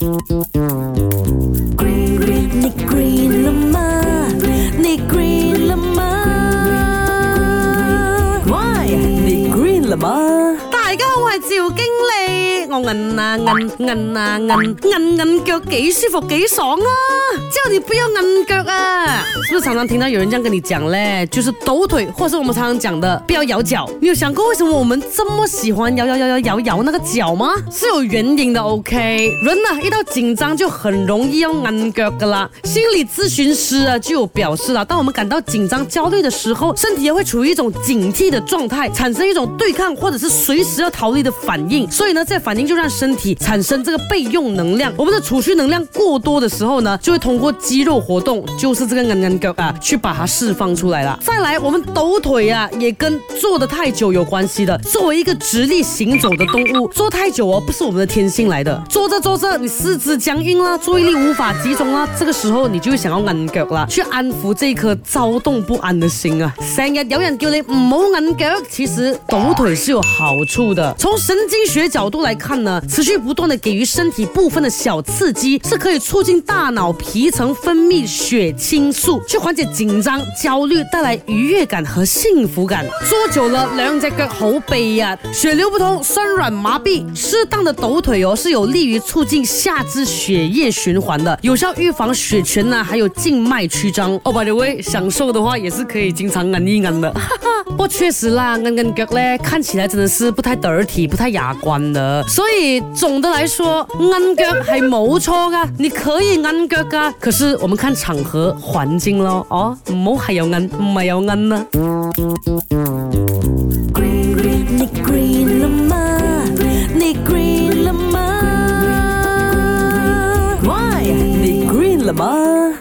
Green, green, này green là ma Này green là ma Why? Này green là ma 大家好，我係趙經理，我銀啊銀銀啊銀銀銀腳幾舒服幾爽啊！之後你不要銀腳啊！常常听到有人这样跟你讲嘞，就是抖腿，或是我们常常讲的不要摇脚。你有想过为什么我们这么喜欢摇摇摇摇摇摇那个脚吗？是有原因的。OK，人呢一到紧张就很容易要按 g 的啦。心理咨询师啊就有表示啦，当我们感到紧张焦虑的时候，身体也会处于一种警惕的状态，产生一种对抗或者是随时要逃离的反应。所以呢，这反应就让身体产生这个备用能量。我们的储蓄能量过多的时候呢，就会通过肌肉活动，就是这个按按个。啊，去把它释放出来了。再来，我们抖腿啊，也跟坐得太久有关系的。作为一个直立行走的动物，坐太久哦，不是我们的天性来的。坐着坐着，你四肢僵硬啦，注意力无法集中啦，这个时候你就会想要按脚啦，去安抚这颗躁动不安的心啊。虽日有人觉你唔好按脚，其实抖腿是有好处的。从神经学角度来看呢，持续不断的给予身体部分的小刺激，是可以促进大脑皮层分泌血清素去。缓解紧张、焦虑，带来愉悦感和幸福感。坐久了，两只脚好悲呀，血流不通，酸软麻痹。适当的抖腿哦，是有利于促进下肢血液循环的，有效预防血栓呐，还有静脉曲张。哦，by the way，享受的话也是可以经常按一按的。哈哈。不确实啦，恩恩脚咧，看起来真的是不太得体，不太雅观的。所以总的来说，恩脚还冇错噶，你可以恩脚噶。可是我们看场合环境咯，哦，冇还有恩，冇要恩呢。你 green 了吗？你 green 了吗？Why？你 green 了吗？